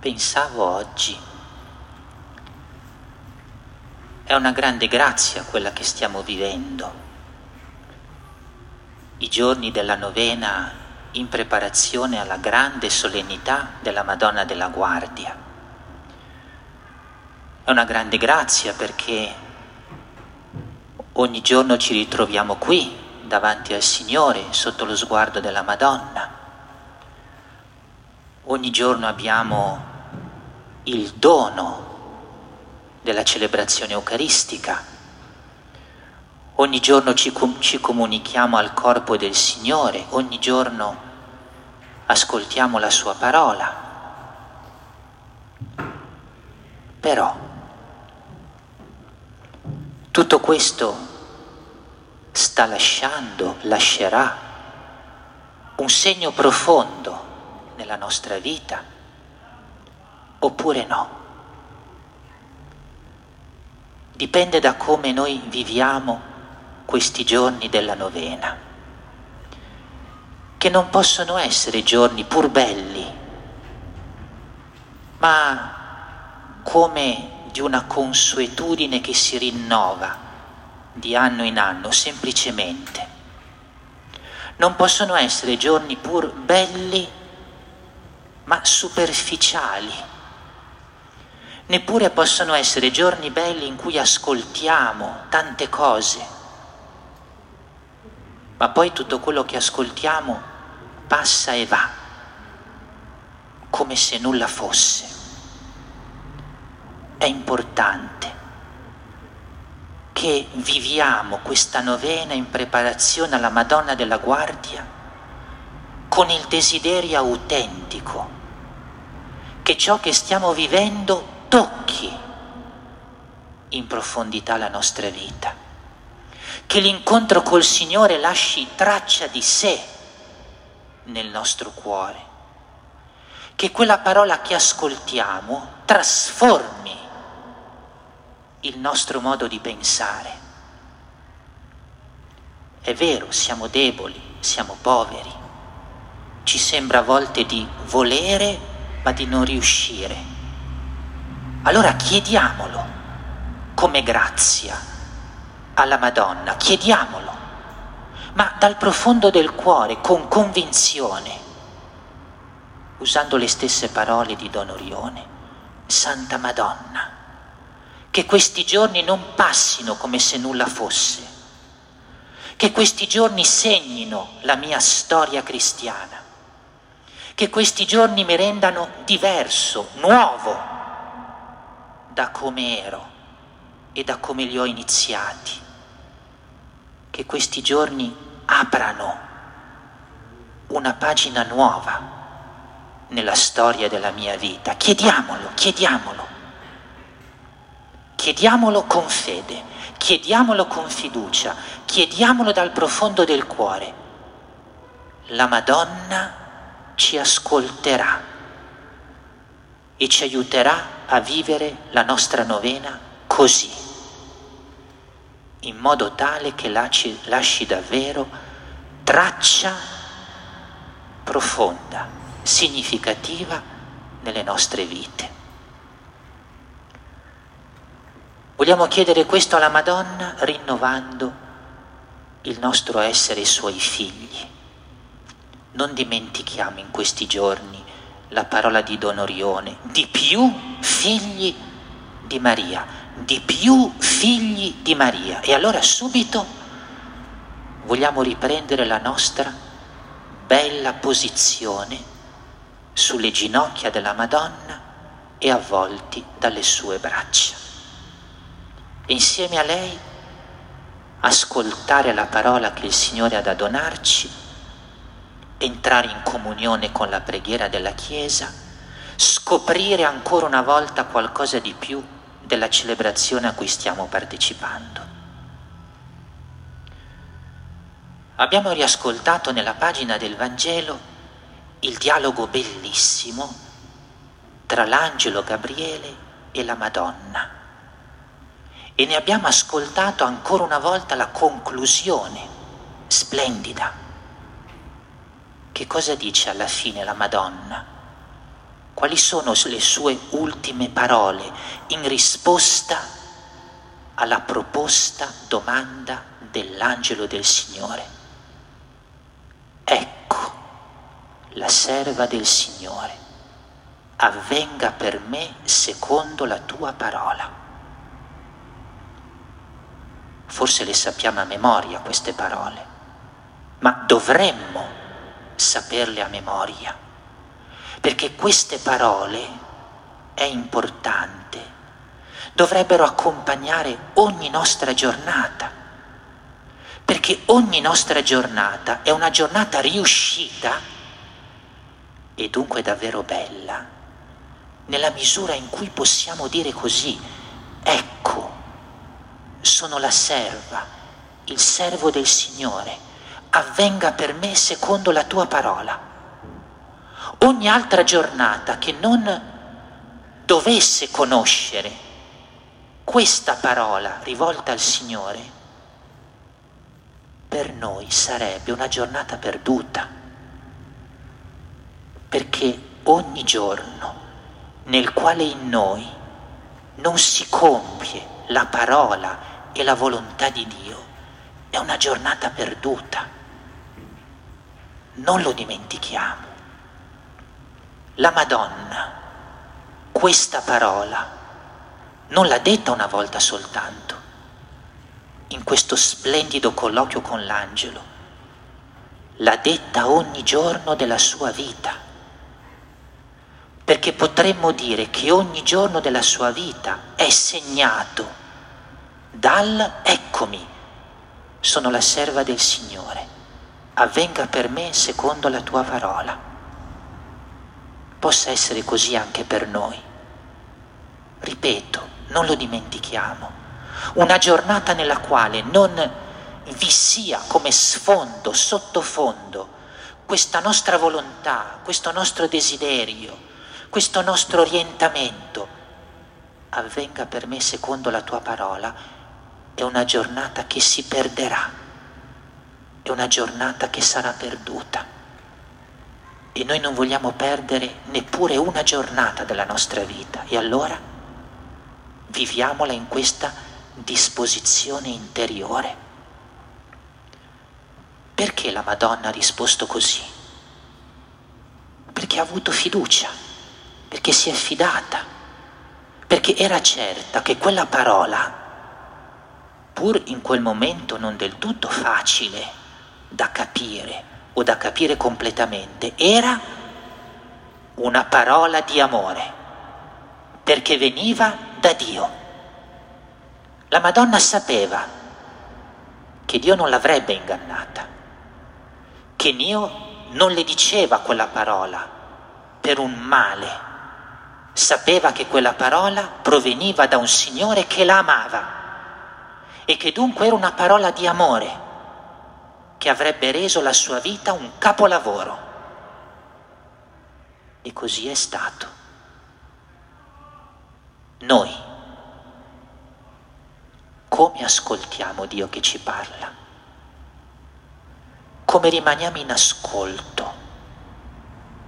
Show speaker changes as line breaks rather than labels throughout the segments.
pensavo oggi, è una grande grazia quella che stiamo vivendo. I giorni della novena in preparazione alla grande solennità della Madonna della Guardia. È una grande grazia perché ogni giorno ci ritroviamo qui davanti al Signore sotto lo sguardo della Madonna. Ogni giorno abbiamo il dono della celebrazione eucaristica. Ogni giorno ci, com- ci comunichiamo al corpo del Signore, ogni giorno ascoltiamo la sua parola. Però tutto questo sta lasciando, lascerà un segno profondo nella nostra vita, oppure no? dipende da come noi viviamo questi giorni della novena, che non possono essere giorni pur belli, ma come di una consuetudine che si rinnova di anno in anno, semplicemente. Non possono essere giorni pur belli, ma superficiali Neppure possono essere giorni belli in cui ascoltiamo tante cose, ma poi tutto quello che ascoltiamo passa e va, come se nulla fosse. È importante che viviamo questa novena in preparazione alla Madonna della Guardia con il desiderio autentico che ciò che stiamo vivendo tocchi in profondità la nostra vita, che l'incontro col Signore lasci traccia di sé nel nostro cuore, che quella parola che ascoltiamo trasformi il nostro modo di pensare. È vero, siamo deboli, siamo poveri, ci sembra a volte di volere ma di non riuscire allora chiediamolo come grazia alla Madonna, chiediamolo, ma dal profondo del cuore, con convinzione, usando le stesse parole di Don Orione, Santa Madonna, che questi giorni non passino come se nulla fosse, che questi giorni segnino la mia storia cristiana, che questi giorni mi rendano diverso, nuovo, da come ero e da come li ho iniziati. Che questi giorni aprano una pagina nuova nella storia della mia vita. Chiediamolo, chiediamolo. Chiediamolo con fede, chiediamolo con fiducia, chiediamolo dal profondo del cuore. La Madonna ci ascolterà e ci aiuterà a vivere la nostra novena così, in modo tale che lasci, lasci davvero traccia profonda, significativa nelle nostre vite. Vogliamo chiedere questo alla Madonna rinnovando il nostro essere suoi figli. Non dimentichiamo in questi giorni la parola di Don Orione, di più figli di Maria, di più figli di Maria. E allora subito vogliamo riprendere la nostra bella posizione sulle ginocchia della Madonna e avvolti dalle sue braccia. E insieme a lei ascoltare la parola che il Signore ha da donarci entrare in comunione con la preghiera della Chiesa, scoprire ancora una volta qualcosa di più della celebrazione a cui stiamo partecipando. Abbiamo riascoltato nella pagina del Vangelo il dialogo bellissimo tra l'angelo Gabriele e la Madonna e ne abbiamo ascoltato ancora una volta la conclusione splendida che cosa dice alla fine la Madonna quali sono le sue ultime parole in risposta alla proposta domanda dell'angelo del Signore. Ecco la serva del Signore, avvenga per me secondo la tua parola. Forse le sappiamo a memoria queste parole, ma dovremmo saperle a memoria perché queste parole, è importante, dovrebbero accompagnare ogni nostra giornata, perché ogni nostra giornata è una giornata riuscita e dunque davvero bella, nella misura in cui possiamo dire così, ecco, sono la serva, il servo del Signore, avvenga per me secondo la tua parola ogni altra giornata che non dovesse conoscere questa parola rivolta al Signore, per noi sarebbe una giornata perduta, perché ogni giorno nel quale in noi non si compie la parola e la volontà di Dio è una giornata perduta. Non lo dimentichiamo. La Madonna questa parola non l'ha detta una volta soltanto, in questo splendido colloquio con l'angelo, l'ha detta ogni giorno della sua vita, perché potremmo dire che ogni giorno della sua vita è segnato dal eccomi, sono la serva del Signore, avvenga per me secondo la tua parola. Possa essere così anche per noi. Ripeto, non lo dimentichiamo, una giornata nella quale non vi sia come sfondo, sottofondo, questa nostra volontà, questo nostro desiderio, questo nostro orientamento avvenga per me secondo la tua parola, è una giornata che si perderà, una giornata che sarà perduta e noi non vogliamo perdere neppure una giornata della nostra vita e allora viviamola in questa disposizione interiore. Perché la Madonna ha risposto così? Perché ha avuto fiducia, perché si è fidata, perché era certa che quella parola, pur in quel momento non del tutto facile da capire, o da capire completamente, era una parola di amore, perché veniva da Dio. La Madonna sapeva che Dio non l'avrebbe ingannata, che Dio non le diceva quella parola per un male, sapeva che quella parola proveniva da un Signore che la amava e che dunque era una parola di amore che avrebbe reso la sua vita un capolavoro. E così è stato. Noi, come ascoltiamo Dio che ci parla? Come rimaniamo in ascolto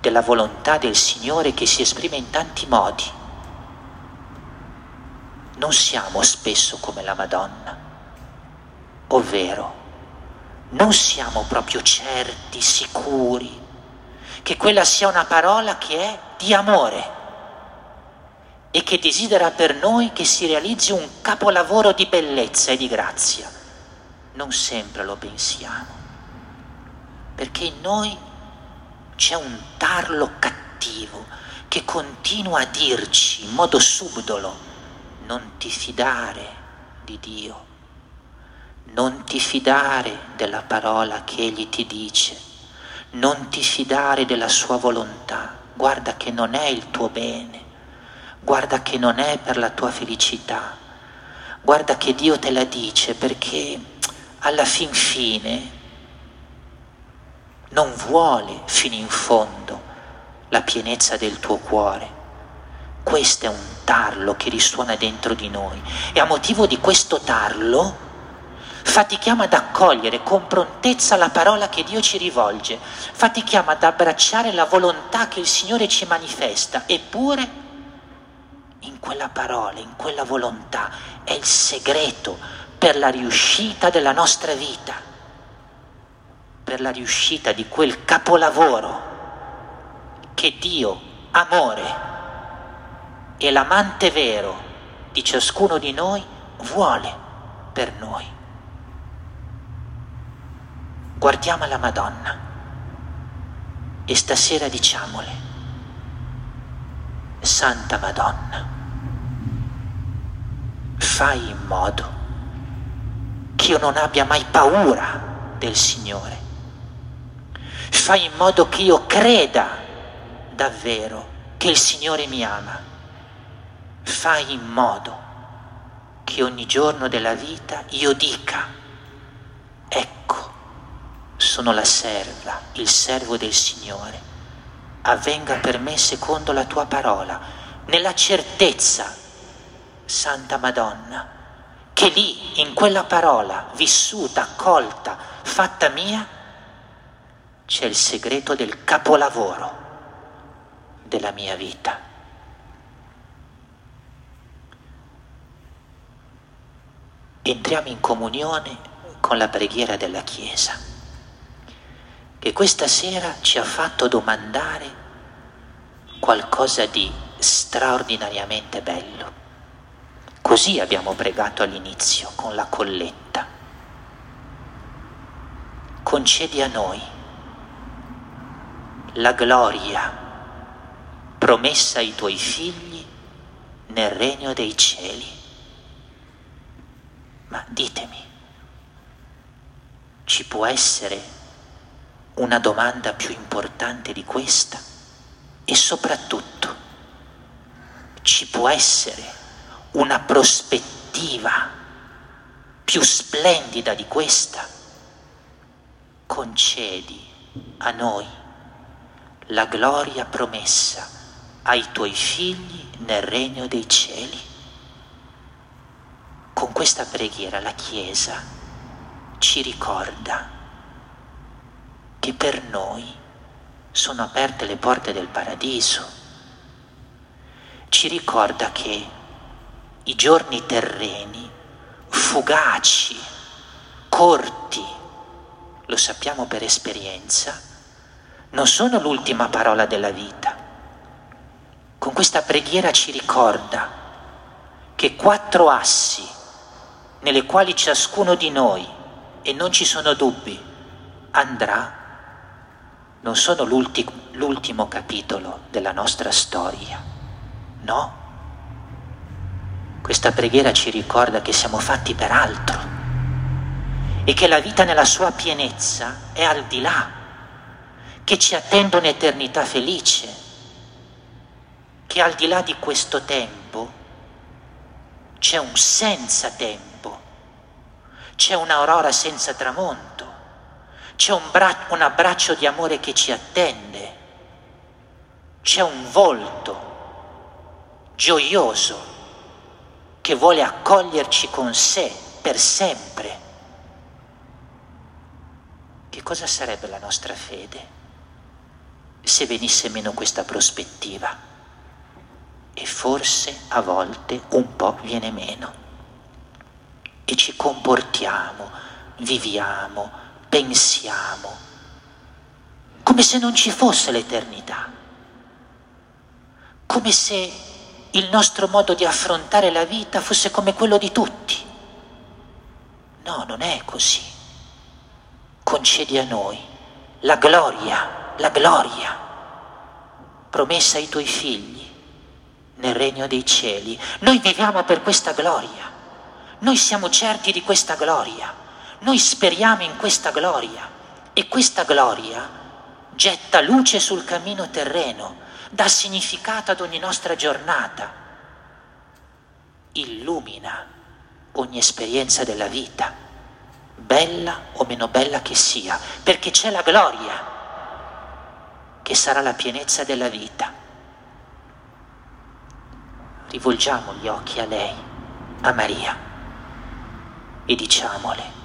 della volontà del Signore che si esprime in tanti modi? Non siamo spesso come la Madonna, ovvero non siamo proprio certi, sicuri che quella sia una parola che è di amore e che desidera per noi che si realizzi un capolavoro di bellezza e di grazia. Non sempre lo pensiamo, perché in noi c'è un tarlo cattivo che continua a dirci in modo subdolo, non ti fidare di Dio non ti fidare della parola che egli ti dice, non ti fidare della sua volontà, guarda che non è il tuo bene, guarda che non è per la tua felicità, guarda che Dio te la dice perché alla fin fine non vuole fino in fondo la pienezza del tuo cuore. Questo è un tarlo che risuona dentro di noi. E a motivo di questo tarlo fatichiamo ad accogliere con prontezza la parola che Dio ci rivolge, fatichiamo ad abbracciare la volontà che il Signore ci manifesta, eppure in quella parola, in quella volontà è il segreto per la riuscita della nostra vita, per la riuscita di quel capolavoro che Dio, amore e l'amante vero di ciascuno di noi vuole per noi. Guardiamo la Madonna e stasera diciamole, Santa Madonna, fai in modo che io non abbia mai paura del Signore. Fai in modo che io creda davvero che il Signore mi ama. Fai in modo che ogni giorno della vita io dica, ecco, sono la serva, il servo del Signore. Avvenga per me secondo la tua parola, nella certezza, Santa Madonna, che lì, in quella parola, vissuta, accolta, fatta mia, c'è il segreto del capolavoro della mia vita. Entriamo in comunione con la preghiera della Chiesa che questa sera ci ha fatto domandare qualcosa di straordinariamente bello. Così abbiamo pregato all'inizio con la colletta. Concedi a noi la gloria promessa ai tuoi figli nel regno dei cieli. Ma ditemi, ci può essere una domanda più importante di questa? E soprattutto, ci può essere una prospettiva più splendida di questa? Concedi a noi la gloria promessa ai tuoi figli nel regno dei cieli. Con questa preghiera la Chiesa ci ricorda che per noi sono aperte le porte del paradiso. Ci ricorda che i giorni terreni, fugaci, corti, lo sappiamo per esperienza, non sono l'ultima parola della vita. Con questa preghiera ci ricorda che quattro assi nelle quali ciascuno di noi, e non ci sono dubbi, andrà non sono l'ultimo, capitolo della nostra storia, no? Questa preghiera ci ricorda che siamo fatti per altro e che la vita nella sua pienezza è al di là, che ci attende un'eternità felice, che al di là di questo tempo c'è un senza tempo, c'è un'aurora senza tramonto c'è un, bra- un abbraccio di amore che ci attende, c'è un volto gioioso che vuole accoglierci con sé per sempre. Che cosa sarebbe la nostra fede se venisse meno questa prospettiva? E forse a volte un po' viene meno. E ci comportiamo, viviamo, pensiamo, come se non ci fosse l'eternità, come se il nostro modo di affrontare la vita fosse come quello di tutti. No, non è così. Concedi a noi la gloria, la gloria promessa ai tuoi figli nel regno dei cieli. Noi viviamo per questa gloria, noi siamo certi di questa gloria. Noi speriamo in questa gloria e questa gloria getta luce sul cammino terreno, dà significato ad ogni nostra giornata, illumina ogni esperienza della vita, bella o meno bella che sia, perché c'è la gloria che sarà la pienezza della vita. Rivolgiamo gli occhi a lei, a Maria, e diciamole,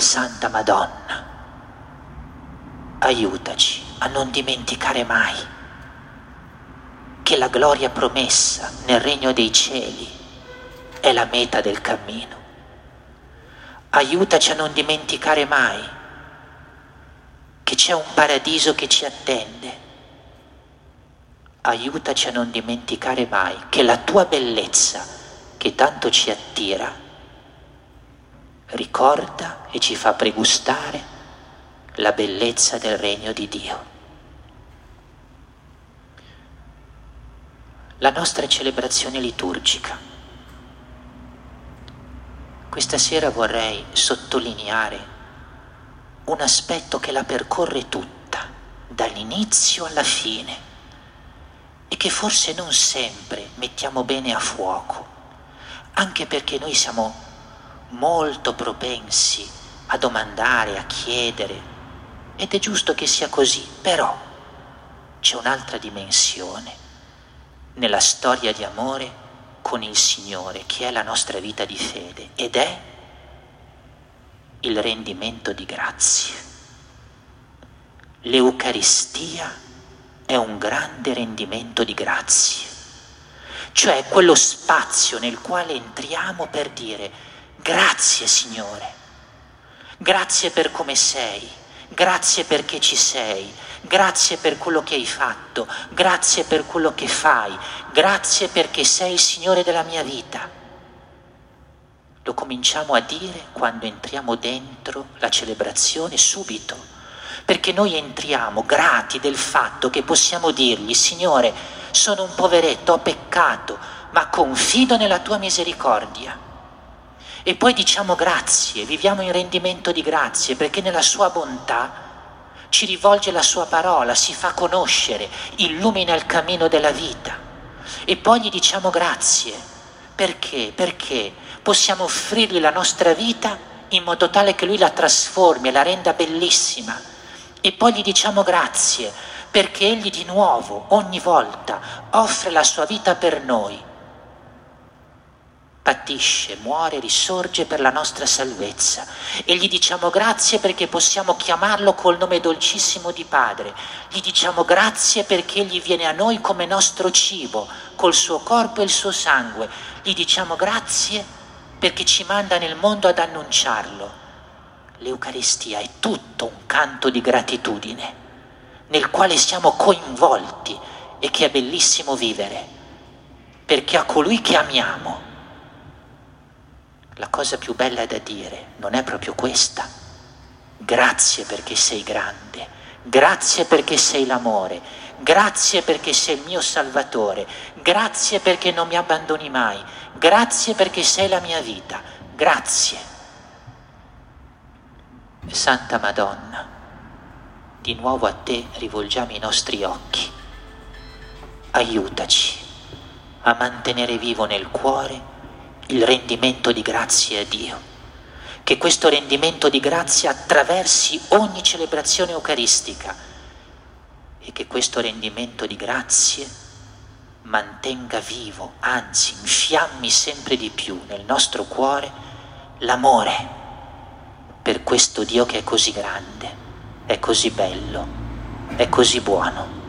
Santa Madonna, aiutaci a non dimenticare mai che la gloria promessa nel regno dei cieli è la meta del cammino. Aiutaci a non dimenticare mai che c'è un paradiso che ci attende. Aiutaci a non dimenticare mai che la tua bellezza, che tanto ci attira, ricorda e ci fa pregustare la bellezza del regno di Dio. La nostra celebrazione liturgica. Questa sera vorrei sottolineare un aspetto che la percorre tutta, dall'inizio alla fine, e che forse non sempre mettiamo bene a fuoco, anche perché noi siamo molto propensi a domandare, a chiedere, ed è giusto che sia così, però c'è un'altra dimensione nella storia di amore con il Signore, che è la nostra vita di fede, ed è il rendimento di grazie. L'Eucaristia è un grande rendimento di grazie, cioè quello spazio nel quale entriamo per dire grazie Signore, grazie per come sei, Grazie perché ci sei, grazie per quello che hai fatto, grazie per quello che fai, grazie perché sei il Signore della mia vita. Lo cominciamo a dire quando entriamo dentro la celebrazione subito, perché noi entriamo grati del fatto che possiamo dirgli, Signore, sono un poveretto, ho peccato, ma confido nella tua misericordia. E poi diciamo grazie, viviamo in rendimento di grazie perché nella sua bontà ci rivolge la sua parola, si fa conoscere, illumina il cammino della vita. E poi gli diciamo grazie. Perché? Perché possiamo offrirgli la nostra vita in modo tale che lui la trasformi e la renda bellissima. E poi gli diciamo grazie perché egli di nuovo, ogni volta, offre la sua vita per noi patisce, muore, risorge per la nostra salvezza. E gli diciamo grazie perché possiamo chiamarlo col nome dolcissimo di Padre, gli diciamo grazie perché egli viene a noi come nostro cibo, col suo corpo e il suo sangue, gli diciamo grazie perché ci manda nel mondo ad annunciarlo. L'Eucaristia è tutto un canto di gratitudine nel quale siamo coinvolti e che è bellissimo vivere, perché a colui che amiamo la cosa più bella da dire non è proprio questa. Grazie perché sei grande, grazie perché sei l'amore, grazie perché sei il mio Salvatore, grazie perché non mi abbandoni mai, grazie perché sei la mia vita, grazie. Santa Madonna, di nuovo a te rivolgiamo i nostri occhi. Aiutaci a mantenere vivo nel cuore il rendimento di grazie a Dio. Che questo rendimento di grazie attraversi ogni celebrazione eucaristica e che questo rendimento di grazie mantenga vivo, anzi infiammi sempre di più nel nostro cuore l'amore per questo Dio che è così grande, è così bello, è così buono.